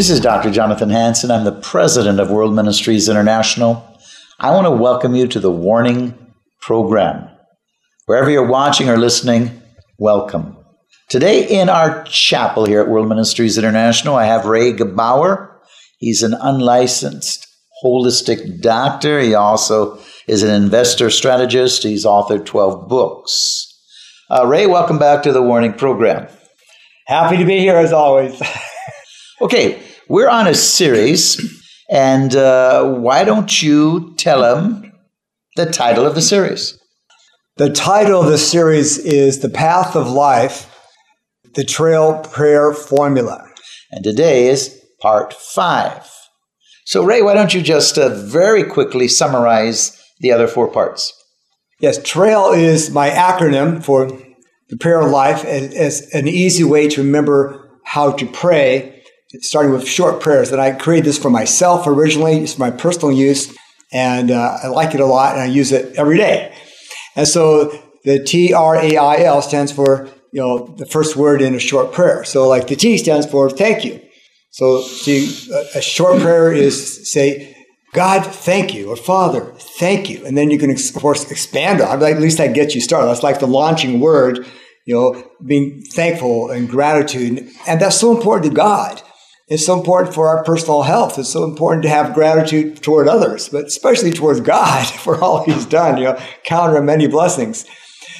This is Dr. Jonathan Hansen. I'm the president of World Ministries International. I want to welcome you to the Warning Program. Wherever you're watching or listening, welcome. Today in our chapel here at World Ministries International, I have Ray Gebauer. He's an unlicensed holistic doctor. He also is an investor strategist. He's authored 12 books. Uh, Ray, welcome back to the Warning Program. Happy to be here as always. okay, we're on a series, and uh, why don't you tell them the title of the series? The title of the series is The Path of Life the Trail Prayer Formula. And today is part five. So, Ray, why don't you just uh, very quickly summarize the other four parts? Yes, TRAIL is my acronym for the prayer of life as, an easy way to remember how to pray, starting with short prayers. And I created this for myself originally, it's for my personal use, and uh, I like it a lot, and I use it every day. And so the T R A I L stands for you know, the first word in a short prayer. So like the T stands for thank you. So see, a short prayer is say, God, thank you, or Father, thank you. And then you can, of course, expand on. At least that gets you started. That's like the launching word, you know, being thankful and gratitude. And that's so important to God. It's so important for our personal health. It's so important to have gratitude toward others, but especially towards God for all He's done, you know, count our many blessings.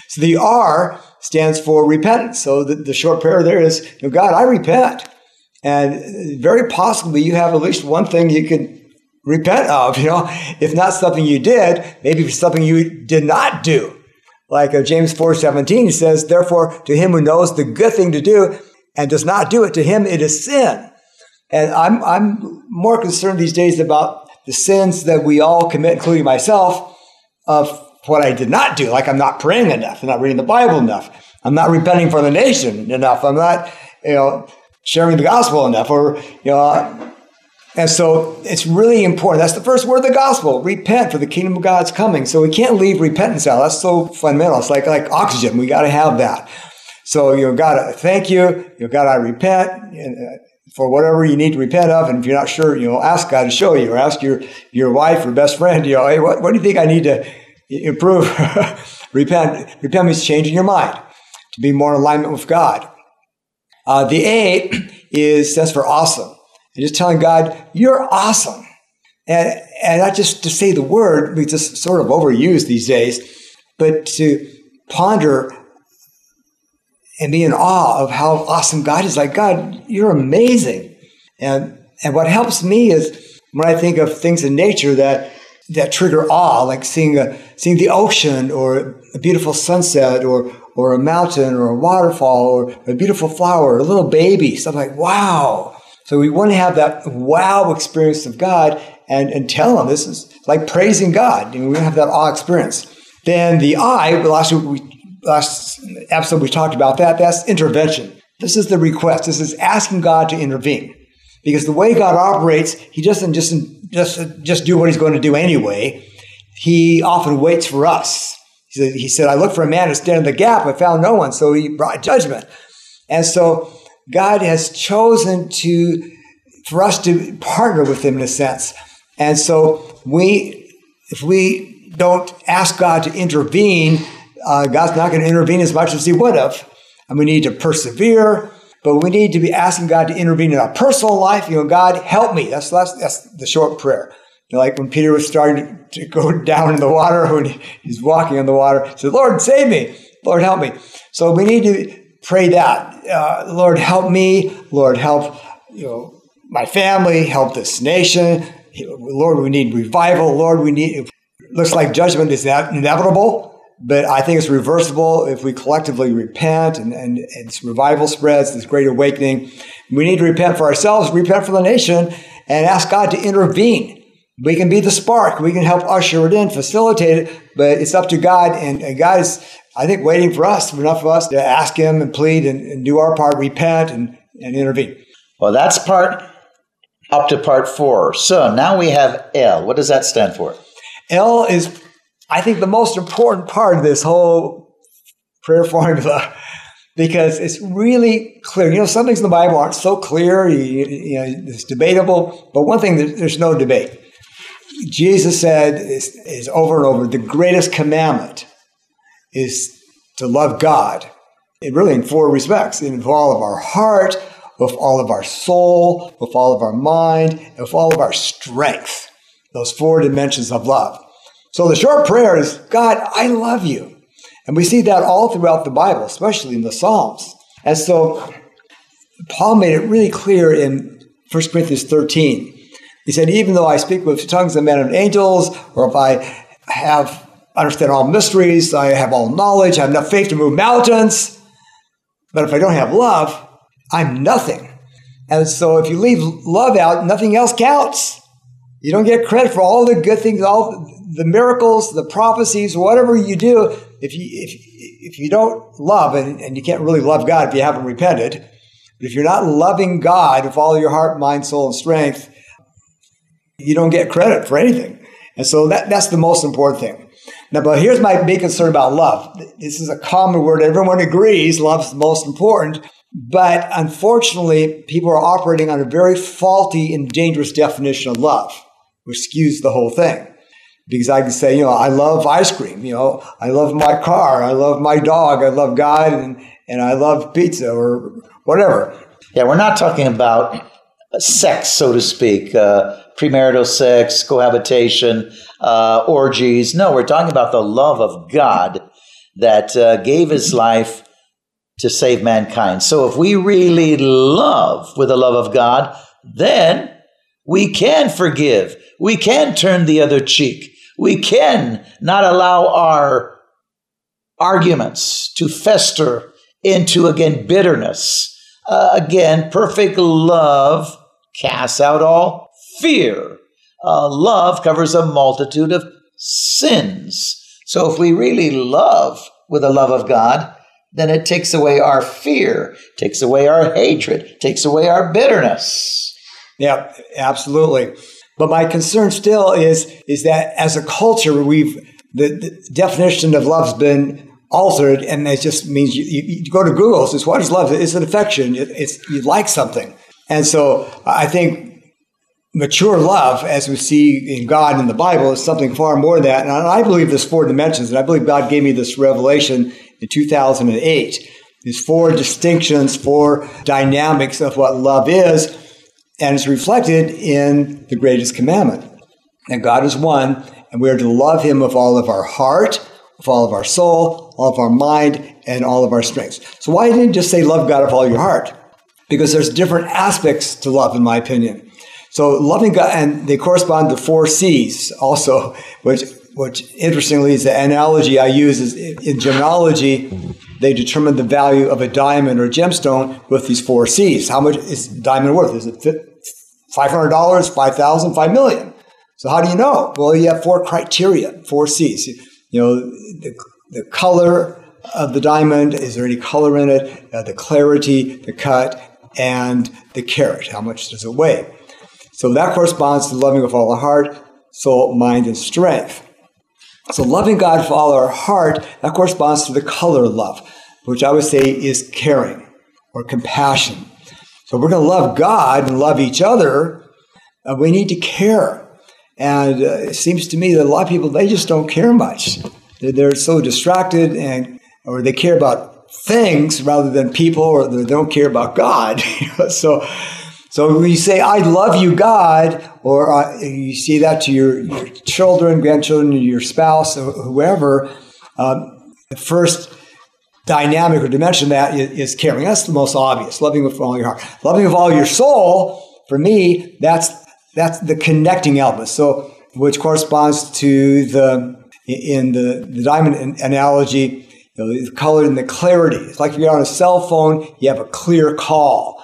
So the R stands for repentance. So the, the short prayer there is, you know, God, I repent. And very possibly you have at least one thing you can repent of, you know, if not something you did, maybe something you did not do. Like uh, James 4 17 says, Therefore, to him who knows the good thing to do and does not do it, to him it is sin. And I'm, I'm more concerned these days about the sins that we all commit, including myself, of what I did not do. Like I'm not praying enough. I'm not reading the Bible enough. I'm not repenting for the nation enough. I'm not, you know, sharing the gospel enough. Or, you know, and so it's really important. That's the first word of the gospel. Repent for the kingdom of God's coming. So we can't leave repentance out. That's so fundamental. It's like, like oxygen. We got to have that. So, you know, God, thank you. You know, God, I repent uh, for whatever you need to repent of. And if you're not sure, you know, ask God to show you or ask your, your wife or best friend, you know, hey, what, what do you think I need to improve. repent. Repent means changing your mind to be more in alignment with God. Uh, the A is stands for awesome. And just telling God, you're awesome. And, and not just to say the word, we just sort of overuse these days, but to ponder and be in awe of how awesome God is. Like, God, you're amazing. And, and what helps me is when I think of things in nature that that trigger awe, like seeing a, seeing the ocean or a beautiful sunset or or a mountain or a waterfall or a beautiful flower, or a little baby. So I'm like, wow. So we want to have that wow experience of God and, and tell them this is like praising God. You know, we have that awe experience. Then the I, last week we last episode we talked about that. That's intervention. This is the request. This is asking God to intervene. Because the way God operates, He doesn't just, just, just do what He's going to do anyway. He often waits for us. He said, he said, I looked for a man to stand in the gap. I found no one. So He brought judgment. And so God has chosen to, for us to partner with Him in a sense. And so we, if we don't ask God to intervene, uh, God's not going to intervene as much as He would have. And we need to persevere, but we need to be asking God to intervene in our personal life. You know, God, help me. That's, that's, that's the short prayer. You know, like when Peter was starting to go down in the water, when he's walking on the water, he said, Lord, save me. Lord, help me. So we need to pray that. Uh, Lord, help me. Lord, help you know my family. Help this nation. Lord, we need revival. Lord, we need. looks like judgment is inevitable, but I think it's reversible if we collectively repent and, and, and revival spreads, this great awakening. We need to repent for ourselves, repent for the nation, and ask God to intervene. We can be the spark. We can help usher it in, facilitate it, but it's up to God. And, and God is I think, waiting for us, enough of us to ask Him and plead and, and do our part, repent and, and intervene. Well, that's part up to part four. So now we have L. What does that stand for? L is, I think, the most important part of this whole prayer formula because it's really clear. You know, some things in the Bible aren't so clear, you, you know, it's debatable, but one thing, there's no debate. Jesus said is, is over and over the greatest commandment is to love God. It really in four respects. In all of our heart, with all of our soul, with all of our mind, with all of our strength. Those four dimensions of love. So the short prayer is, God, I love you. And we see that all throughout the Bible, especially in the Psalms. And so Paul made it really clear in 1 Corinthians 13. He said, even though I speak with tongues of men and angels, or if I have understand all mysteries. I have all knowledge. I have enough faith to move mountains. But if I don't have love, I'm nothing. And so if you leave love out, nothing else counts. You don't get credit for all the good things, all the miracles, the prophecies, whatever you do. If you, if, if you don't love, and, and you can't really love God if you haven't repented, but if you're not loving God with all your heart, mind, soul, and strength, you don't get credit for anything. And so that, that's the most important thing. Now, but here's my big concern about love. This is a common word. Everyone agrees love's the most important. But unfortunately, people are operating on a very faulty and dangerous definition of love, which skews the whole thing. Because I can say, you know, I love ice cream, you know, I love my car, I love my dog, I love God, and, and I love pizza or whatever. Yeah, we're not talking about sex, so to speak, uh, premarital sex, cohabitation, uh, orgies. No, we're talking about the love of God that uh, gave his life to save mankind. So if we really love with the love of God, then we can forgive. We can turn the other cheek. We can not allow our arguments to fester into, again, bitterness. Uh, again, perfect love casts out all fear. Uh, love covers a multitude of sins. So if we really love with the love of God, then it takes away our fear, takes away our hatred, takes away our bitterness. Yeah, absolutely. But my concern still is is that as a culture, we've the, the definition of love's been altered, and that just means you, you, you go to Google. It says, "What is love?" It's an affection. It, it's you like something, and so I think mature love, as we see in God in the Bible, is something far more than that. And I believe there's four dimensions, and I believe God gave me this revelation in 2008. These four distinctions, four dynamics of what love is, and it's reflected in the greatest commandment. And God is one, and we are to love Him with all of our heart, with all of our soul, all of our mind, and all of our strengths. So why didn't you just say love God with all your heart? Because there's different aspects to love, in my opinion. So loving God, and they correspond to four C's also, which, which interestingly is the analogy I use is in gemology, they determine the value of a diamond or gemstone with these four C's. How much is diamond worth? Is it $500, 5000 5 million? So how do you know? Well, you have four criteria, four C's. You know, the, the color of the diamond, is there any color in it? Uh, the clarity, the cut, and the carat. How much does it weigh? So that corresponds to loving with all our heart, soul, mind, and strength. So loving God with all our heart, that corresponds to the color love, which I would say is caring or compassion. So we're going to love God and love each other. Uh, we need to care. And uh, it seems to me that a lot of people, they just don't care much. They're, they're so distracted and or they care about things rather than people, or they don't care about God. so, so when you say "I love you, God," or uh, you see that to your, your children, grandchildren, your spouse, or whoever, um, first dynamic or dimension that is, is caring. That's the most obvious. Loving with all your heart, loving with all your soul. For me, that's that's the connecting element. So, which corresponds to the in the, the diamond analogy, you know, the color and the clarity. It's like if you're on a cell phone, you have a clear call.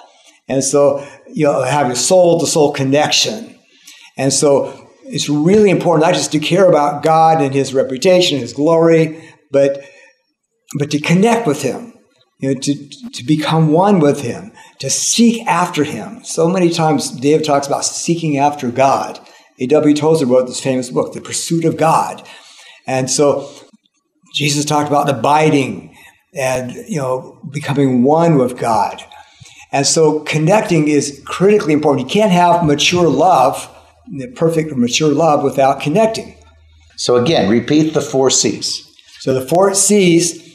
And so you know, have your soul to soul connection. And so it's really important not just to care about God and his reputation, his glory, but but to connect with him, you know, to, to become one with him, to seek after him. So many times David talks about seeking after God. A.W. Tozer wrote this famous book, The Pursuit of God. And so Jesus talked about abiding and you know becoming one with God. And so connecting is critically important. You can't have mature love, the perfect mature love without connecting. So again, repeat the four C's. So the four C's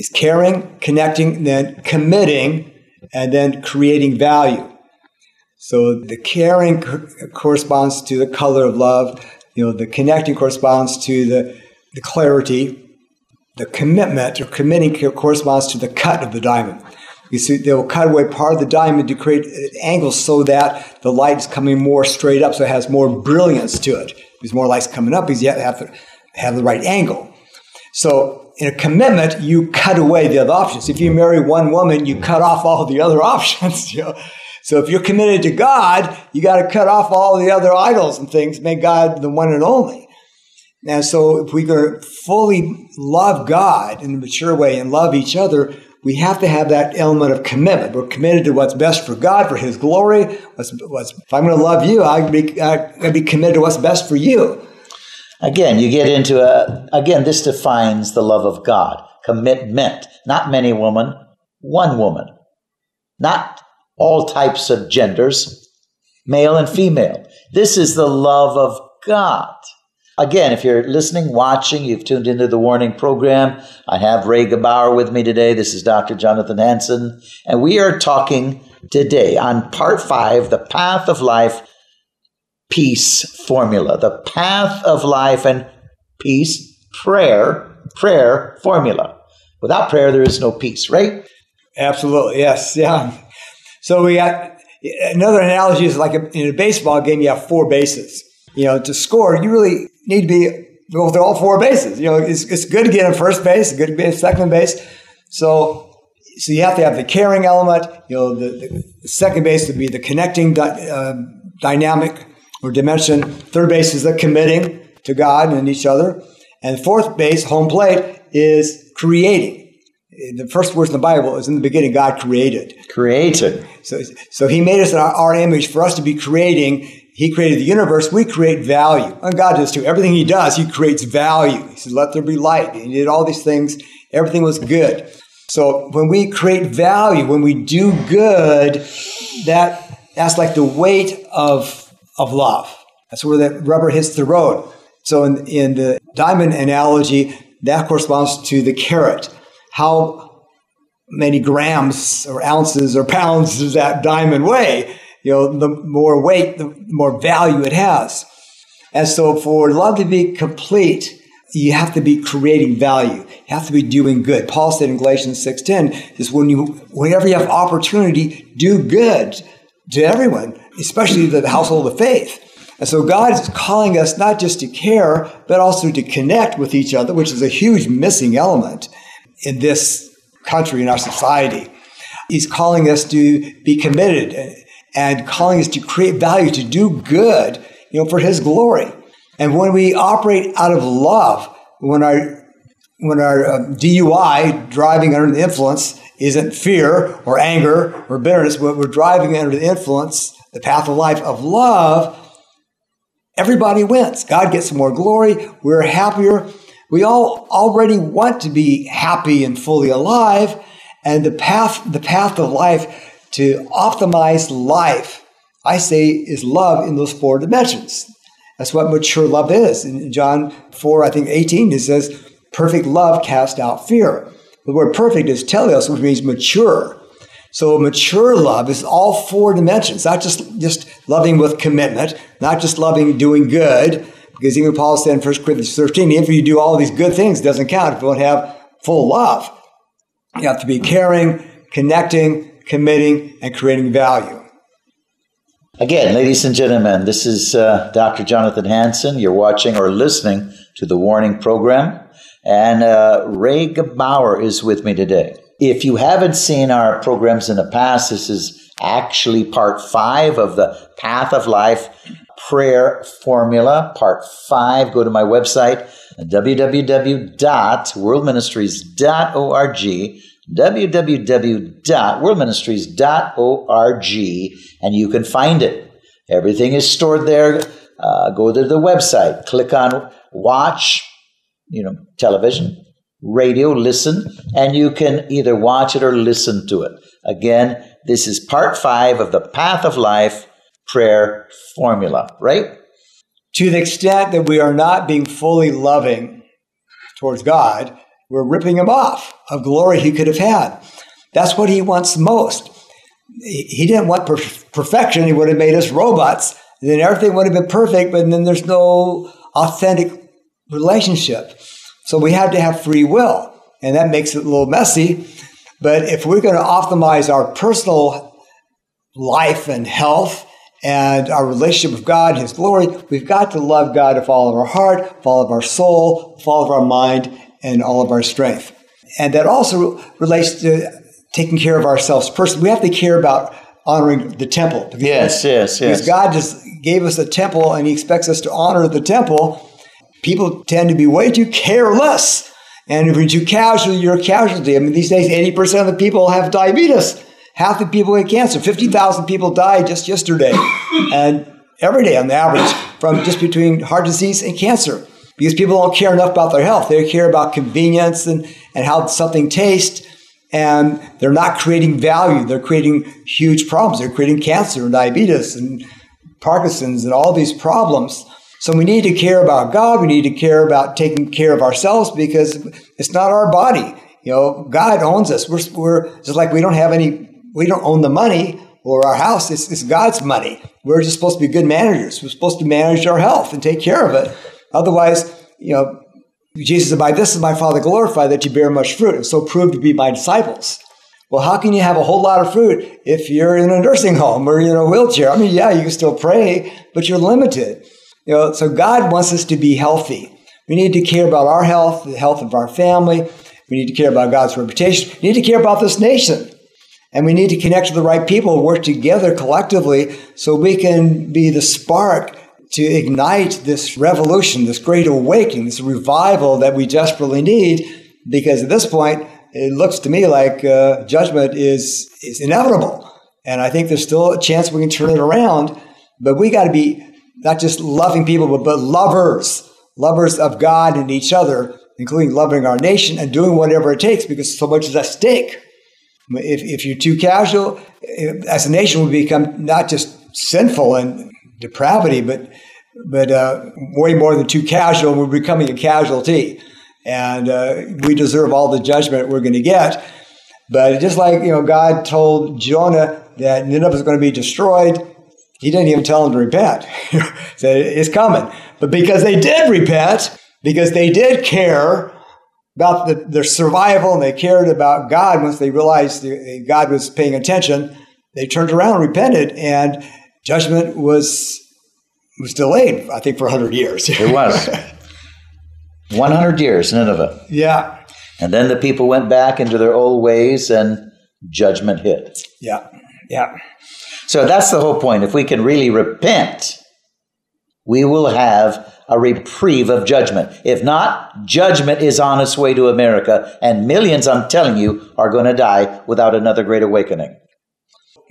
is caring, connecting, then committing, and then creating value. So the caring corresponds to the color of love. You know, the connecting corresponds to the, the clarity. The commitment or committing corresponds to the cut of the diamond. You see, they'll cut away part of the diamond to create an angle so that the light is coming more straight up, so it has more brilliance to it. Because more lights coming up because you have to have the right angle. So in a commitment, you cut away the other options. If you marry one woman, you cut off all the other options. You know? So if you're committed to God, you got to cut off all the other idols and things, make God the one and only. And so if going to fully love God in a mature way and love each other, we have to have that element of commitment. We're committed to what's best for God, for His glory. What's, what's, if I'm going to love you, I be, I be committed to what's best for you. Again, you get into a, again, this defines the love of God. Commitment. Not many women, one woman. Not all types of genders, male and female. This is the love of God. Again, if you're listening, watching, you've tuned into the warning program. I have Ray Gebauer with me today. This is Dr. Jonathan Hansen, and we are talking today on part five, the path of life peace formula. The path of life and peace, prayer, prayer formula. Without prayer, there is no peace, right? Absolutely, yes, yeah. So we got another analogy is like in a baseball game, you have four bases. You know, to score, you really need to be go through all four bases. You know, it's, it's good to get in first base, good to be in second base. So, so you have to have the caring element. You know, the, the second base would be the connecting di- uh, dynamic or dimension. Third base is the committing to God and each other. And fourth base, home plate, is creating. The first words in the Bible is in the beginning, God created. Created. So, so He made us in our, our image for us to be creating he created the universe. We create value. And God does too. Everything He does, He creates value. He said, let there be light. He did all these things. Everything was good. So when we create value, when we do good, that that's like the weight of, of love. That's where the rubber hits the road. So in, in the diamond analogy, that corresponds to the carat. How many grams or ounces or pounds does that diamond weigh? you know, the more weight, the more value it has. And so for love to be complete, you have to be creating value. You have to be doing good. Paul said in Galatians 6.10 is when you, whenever you have opportunity, do good to everyone, especially the household of faith. And so God is calling us not just to care, but also to connect with each other, which is a huge missing element in this country, in our society. He's calling us to be committed and calling us to create value, to do good, you know, for His glory. And when we operate out of love, when our when our uh, DUI, driving under the influence, isn't fear or anger or bitterness, but we're driving under the influence, the path of life of love, everybody wins. God gets more glory. We're happier. We all already want to be happy and fully alive. And the path, the path of life to optimize life, I say, is love in those four dimensions. That's what mature love is. In John 4, I think 18, it says, perfect love casts out fear. The word perfect is teleos, which means mature. So mature love is all four dimensions, not just, just loving with commitment, not just loving doing good, because even Paul said in 1 Corinthians 13, if you do all these good things, it doesn't count if you don't have full love. You have to be caring, connecting, committing, and creating value. Again, ladies and gentlemen, this is uh, Dr. Jonathan Hansen. You're watching or listening to the Warning Program. And uh, Ray Gebauer is with me today. If you haven't seen our programs in the past, this is actually part five of the Path of Life prayer formula, part five. Go to my website, www.worldministries.org, www.worldministries.org, and you can find it. Everything is stored there. Uh, go to the website, click on watch, you know, television, radio, listen, and you can either watch it or listen to it. Again, this is part five of the Path of Life prayer formula, right? To the extent that we are not being fully loving towards God, we're ripping him off of glory he could have had. That's what he wants most. He didn't want perfection. He would have made us robots. Then everything would have been perfect, but then there's no authentic relationship. So we have to have free will, and that makes it a little messy. But if we're going to optimize our personal life and health and our relationship with God, His glory, we've got to love God with all of our heart, with all of our soul, with all of our mind, and all of our strength. And that also relates to taking care of ourselves personally. We have to care about honoring the temple. Because, yes, yes, yes. Because God just gave us a temple and He expects us to honor the temple people tend to be way too careless. And if you're too casual, you're a casualty. I mean, these days, 80% of the people have diabetes. Half the people get cancer. 50,000 people died just yesterday. and every day on the average from just between heart disease and cancer. Because people don't care enough about their health. They care about convenience and, and how something tastes. And they're not creating value. They're creating huge problems. They're creating cancer and diabetes and Parkinson's and all these problems. So we need to care about God. We need to care about taking care of ourselves because it's not our body. You know, God owns us. We're, we're just like we don't have any, we don't own the money or our house. It's, it's God's money. We're just supposed to be good managers. We're supposed to manage our health and take care of it. Otherwise, you know, Jesus said, by this is my Father glorified that you bear much fruit and so prove to be my disciples. Well, how can you have a whole lot of fruit if you're in a nursing home or you're in a wheelchair? I mean, yeah, you can still pray, but you're limited. You know, so God wants us to be healthy. We need to care about our health, the health of our family. We need to care about God's reputation. We need to care about this nation. And we need to connect to the right people, work together collectively so we can be the spark to ignite this revolution, this great awakening, this revival that we desperately need. Because at this point, it looks to me like uh, judgment is, is inevitable. And I think there's still a chance we can turn it around. But we got to be not just loving people, but, but lovers, lovers of God and each other, including loving our nation and doing whatever it takes because so much is at stake. If, if you're too casual, as a nation, we become not just sinful and depravity, but but uh, way more than too casual. We're becoming a casualty, and uh, we deserve all the judgment we're going to get. But just like you know, God told Jonah that Nineveh is going to be destroyed, he didn't even tell them to repent. said it's coming. But because they did repent, because they did care about the, their survival and they cared about God once they realized God was paying attention, they turned around and repented, and judgment was was delayed, I think, for 100 years. it was. 100 years, Nineveh. Yeah. And then the people went back into their old ways and judgment hit. Yeah. Yeah. So that's the whole point. If we can really repent, we will have a reprieve of judgment. If not, judgment is on its way to America, and millions, I'm telling you, are going to die without another great awakening.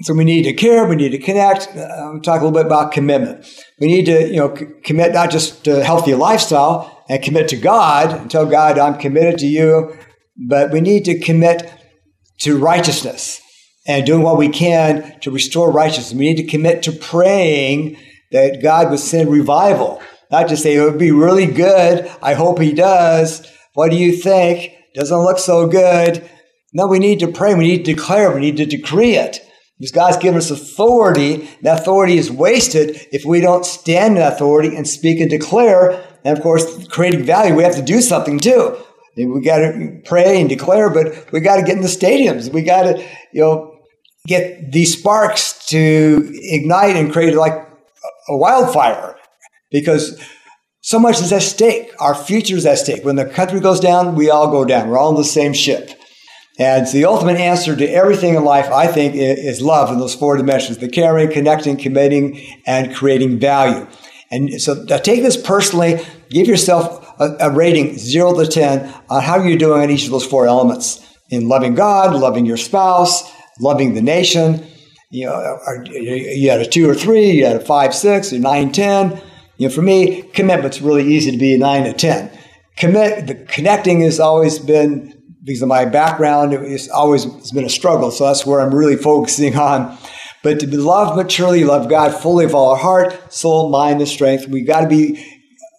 So we need to care, we need to connect. Uh, talk a little bit about commitment. We need to, you know, c- commit not just to a healthy lifestyle and commit to God and tell God, I'm committed to you, but we need to commit to righteousness and doing what we can to restore righteousness. We need to commit to praying that God would send revival, not just say it would be really good. I hope He does. What do you think? Doesn't look so good. No, we need to pray. We need to declare. We need to decree it. Because God's given us authority. That authority is wasted if we don't stand in authority and speak and declare. And of course, creating value, we have to do something too. We got to pray and declare, but we got to get in the stadiums. We got to, you know, get these sparks to ignite and create like a wildfire because so much is at stake. Our future is at stake. When the country goes down, we all go down. We're all in the same ship. And the ultimate answer to everything in life, I think, is love in those four dimensions the caring, connecting, committing, and creating value. And so take this personally, give yourself a, a rating zero to 10 on how you're doing on each of those four elements in loving God, loving your spouse, loving the nation. You know, you had a two or three, you had a five, six, a nine, ten. You know, for me, commitment's really easy to be a nine to ten. Commit the connecting has always been because of my background. It's always it's been a struggle, so that's where I'm really focusing on. But to be love maturely, love God fully of all our heart, soul, mind, and strength, we got to be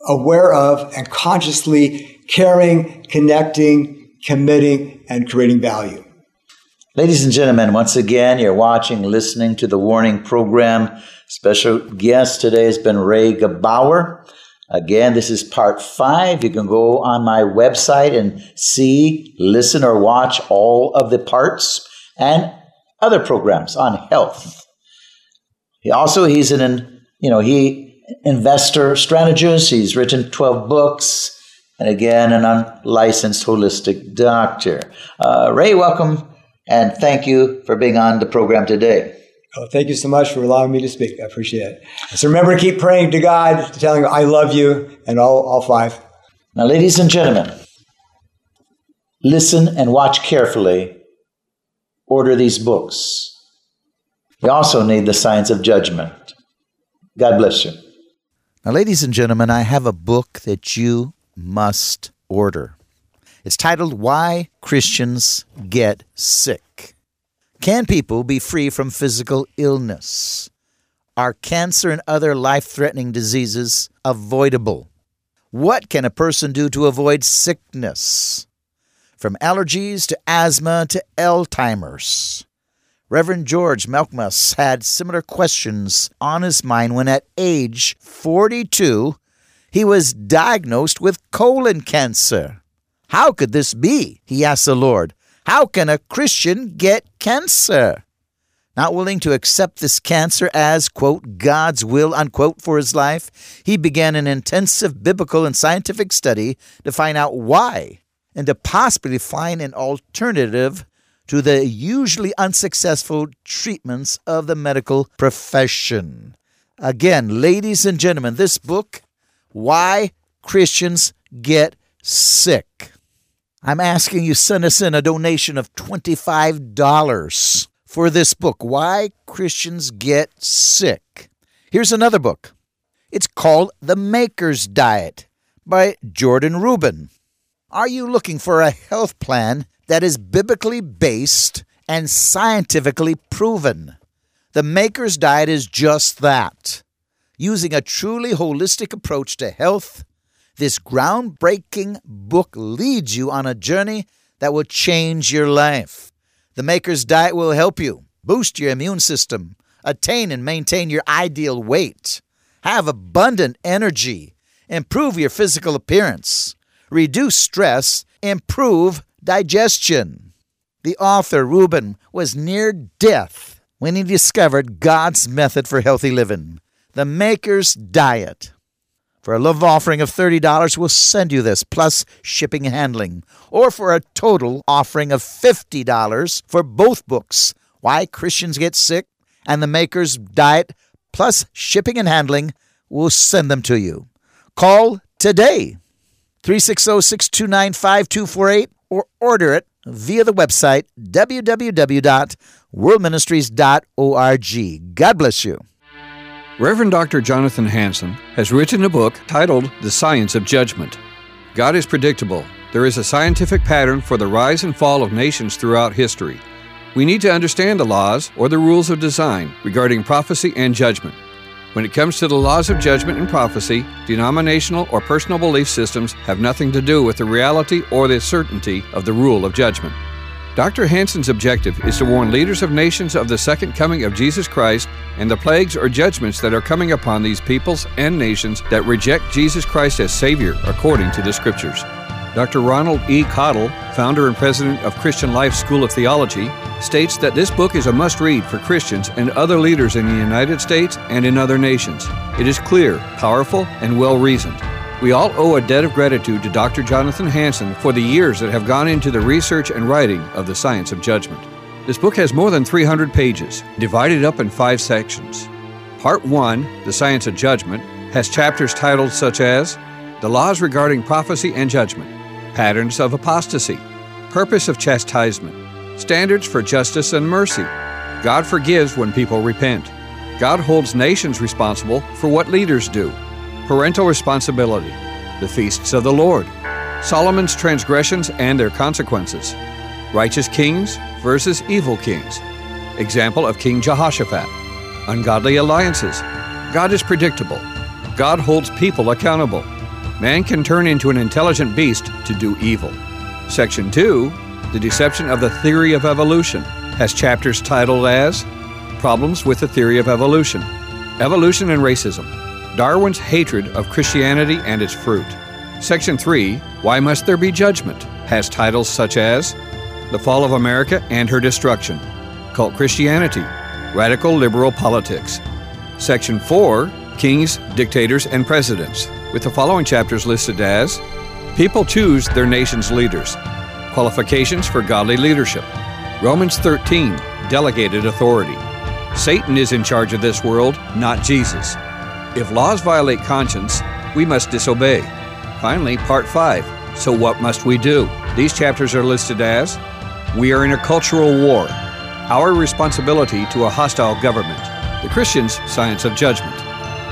aware of and consciously caring, connecting, committing, and creating value. Ladies and gentlemen, once again, you're watching, listening to the Warning Program. Special guest today has been Ray Gebauer. Again, this is part five. You can go on my website and see, listen, or watch all of the parts and other programs on health. He also, he's an, you know, he investor strategist. He's written 12 books. And again, an unlicensed holistic doctor. Uh, Ray, welcome and thank you for being on the program today. Oh, thank you so much for allowing me to speak. I appreciate it. So remember to keep praying to God, telling him I love you, and all, all five. Now, ladies and gentlemen, listen and watch carefully. Order these books. You also need the science of judgment. God bless you. Now, ladies and gentlemen, I have a book that you must order. It's titled Why Christians Get Sick. Can people be free from physical illness? Are cancer and other life threatening diseases avoidable? What can a person do to avoid sickness? From allergies to asthma to Alzheimer's. Reverend George Malkmus had similar questions on his mind when at age 42 he was diagnosed with colon cancer. How could this be? He asked the Lord. How can a Christian get cancer? Not willing to accept this cancer as, quote, God's will, unquote, for his life, he began an intensive biblical and scientific study to find out why and to possibly find an alternative to the usually unsuccessful treatments of the medical profession. Again, ladies and gentlemen, this book, Why Christians Get Sick. I'm asking you send us in a donation of $25 for this book, Why Christians Get Sick. Here's another book. It's called The Maker's Diet by Jordan Rubin. Are you looking for a health plan that is biblically based and scientifically proven? The Maker's Diet is just that. Using a truly holistic approach to health, this groundbreaking book leads you on a journey that will change your life. The Maker's Diet will help you boost your immune system, attain and maintain your ideal weight, have abundant energy, improve your physical appearance, reduce stress, improve digestion. The author, Rubin, was near death when he discovered God's method for healthy living the Maker's Diet. For a love offering of $30, we'll send you this, plus shipping and handling. Or for a total offering of $50 for both books, Why Christians Get Sick and The Maker's Diet, plus shipping and handling, we'll send them to you. Call today, 360 629 5248, or order it via the website www.worldministries.org. God bless you. Reverend Dr. Jonathan Hansen has written a book titled The Science of Judgment. God is predictable. There is a scientific pattern for the rise and fall of nations throughout history. We need to understand the laws or the rules of design regarding prophecy and judgment. When it comes to the laws of judgment and prophecy, denominational or personal belief systems have nothing to do with the reality or the certainty of the rule of judgment. Dr. Hansen's objective is to warn leaders of nations of the second coming of Jesus Christ and the plagues or judgments that are coming upon these peoples and nations that reject Jesus Christ as Savior according to the Scriptures. Dr. Ronald E. Cottle, founder and president of Christian Life School of Theology, states that this book is a must read for Christians and other leaders in the United States and in other nations. It is clear, powerful, and well reasoned. We all owe a debt of gratitude to Dr. Jonathan Hansen for the years that have gone into the research and writing of the science of judgment. This book has more than 300 pages, divided up in five sections. Part 1, The Science of Judgment, has chapters titled such as The Laws Regarding Prophecy and Judgment, Patterns of Apostasy, Purpose of Chastisement, Standards for Justice and Mercy, God Forgives When People Repent, God Holds Nations Responsible for What Leaders Do, Parental Responsibility, The Feasts of the Lord, Solomon's Transgressions and Their Consequences, Righteous Kings versus Evil Kings, Example of King Jehoshaphat, Ungodly Alliances, God is Predictable, God Holds People Accountable, Man can turn into an intelligent beast to do evil. Section 2, The Deception of the Theory of Evolution, has chapters titled as Problems with the Theory of Evolution, Evolution and Racism, Darwin's Hatred of Christianity and Its Fruit. Section 3, Why Must There Be Judgment, has titles such as The Fall of America and Her Destruction, Cult Christianity, Radical Liberal Politics. Section 4, Kings, Dictators, and Presidents, with the following chapters listed as People choose their nation's leaders, qualifications for godly leadership, Romans 13, delegated authority. Satan is in charge of this world, not Jesus. If laws violate conscience, we must disobey. Finally, part 5. So what must we do? These chapters are listed as We are in a cultural war, our responsibility to a hostile government, the Christian's science of judgment.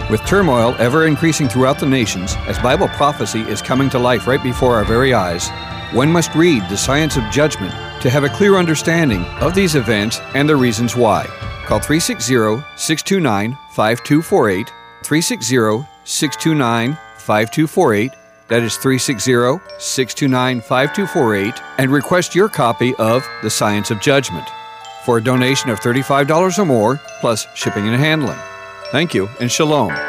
With turmoil ever increasing throughout the nations, as Bible prophecy is coming to life right before our very eyes, one must read the science of judgment to have a clear understanding of these events and the reasons why. Call 360 629 5248, 360 629 5248. That is 360 629 5248, and request your copy of The Science of Judgment for a donation of $35 or more, plus shipping and handling. Thank you, and shalom.